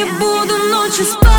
не буду ночью спать.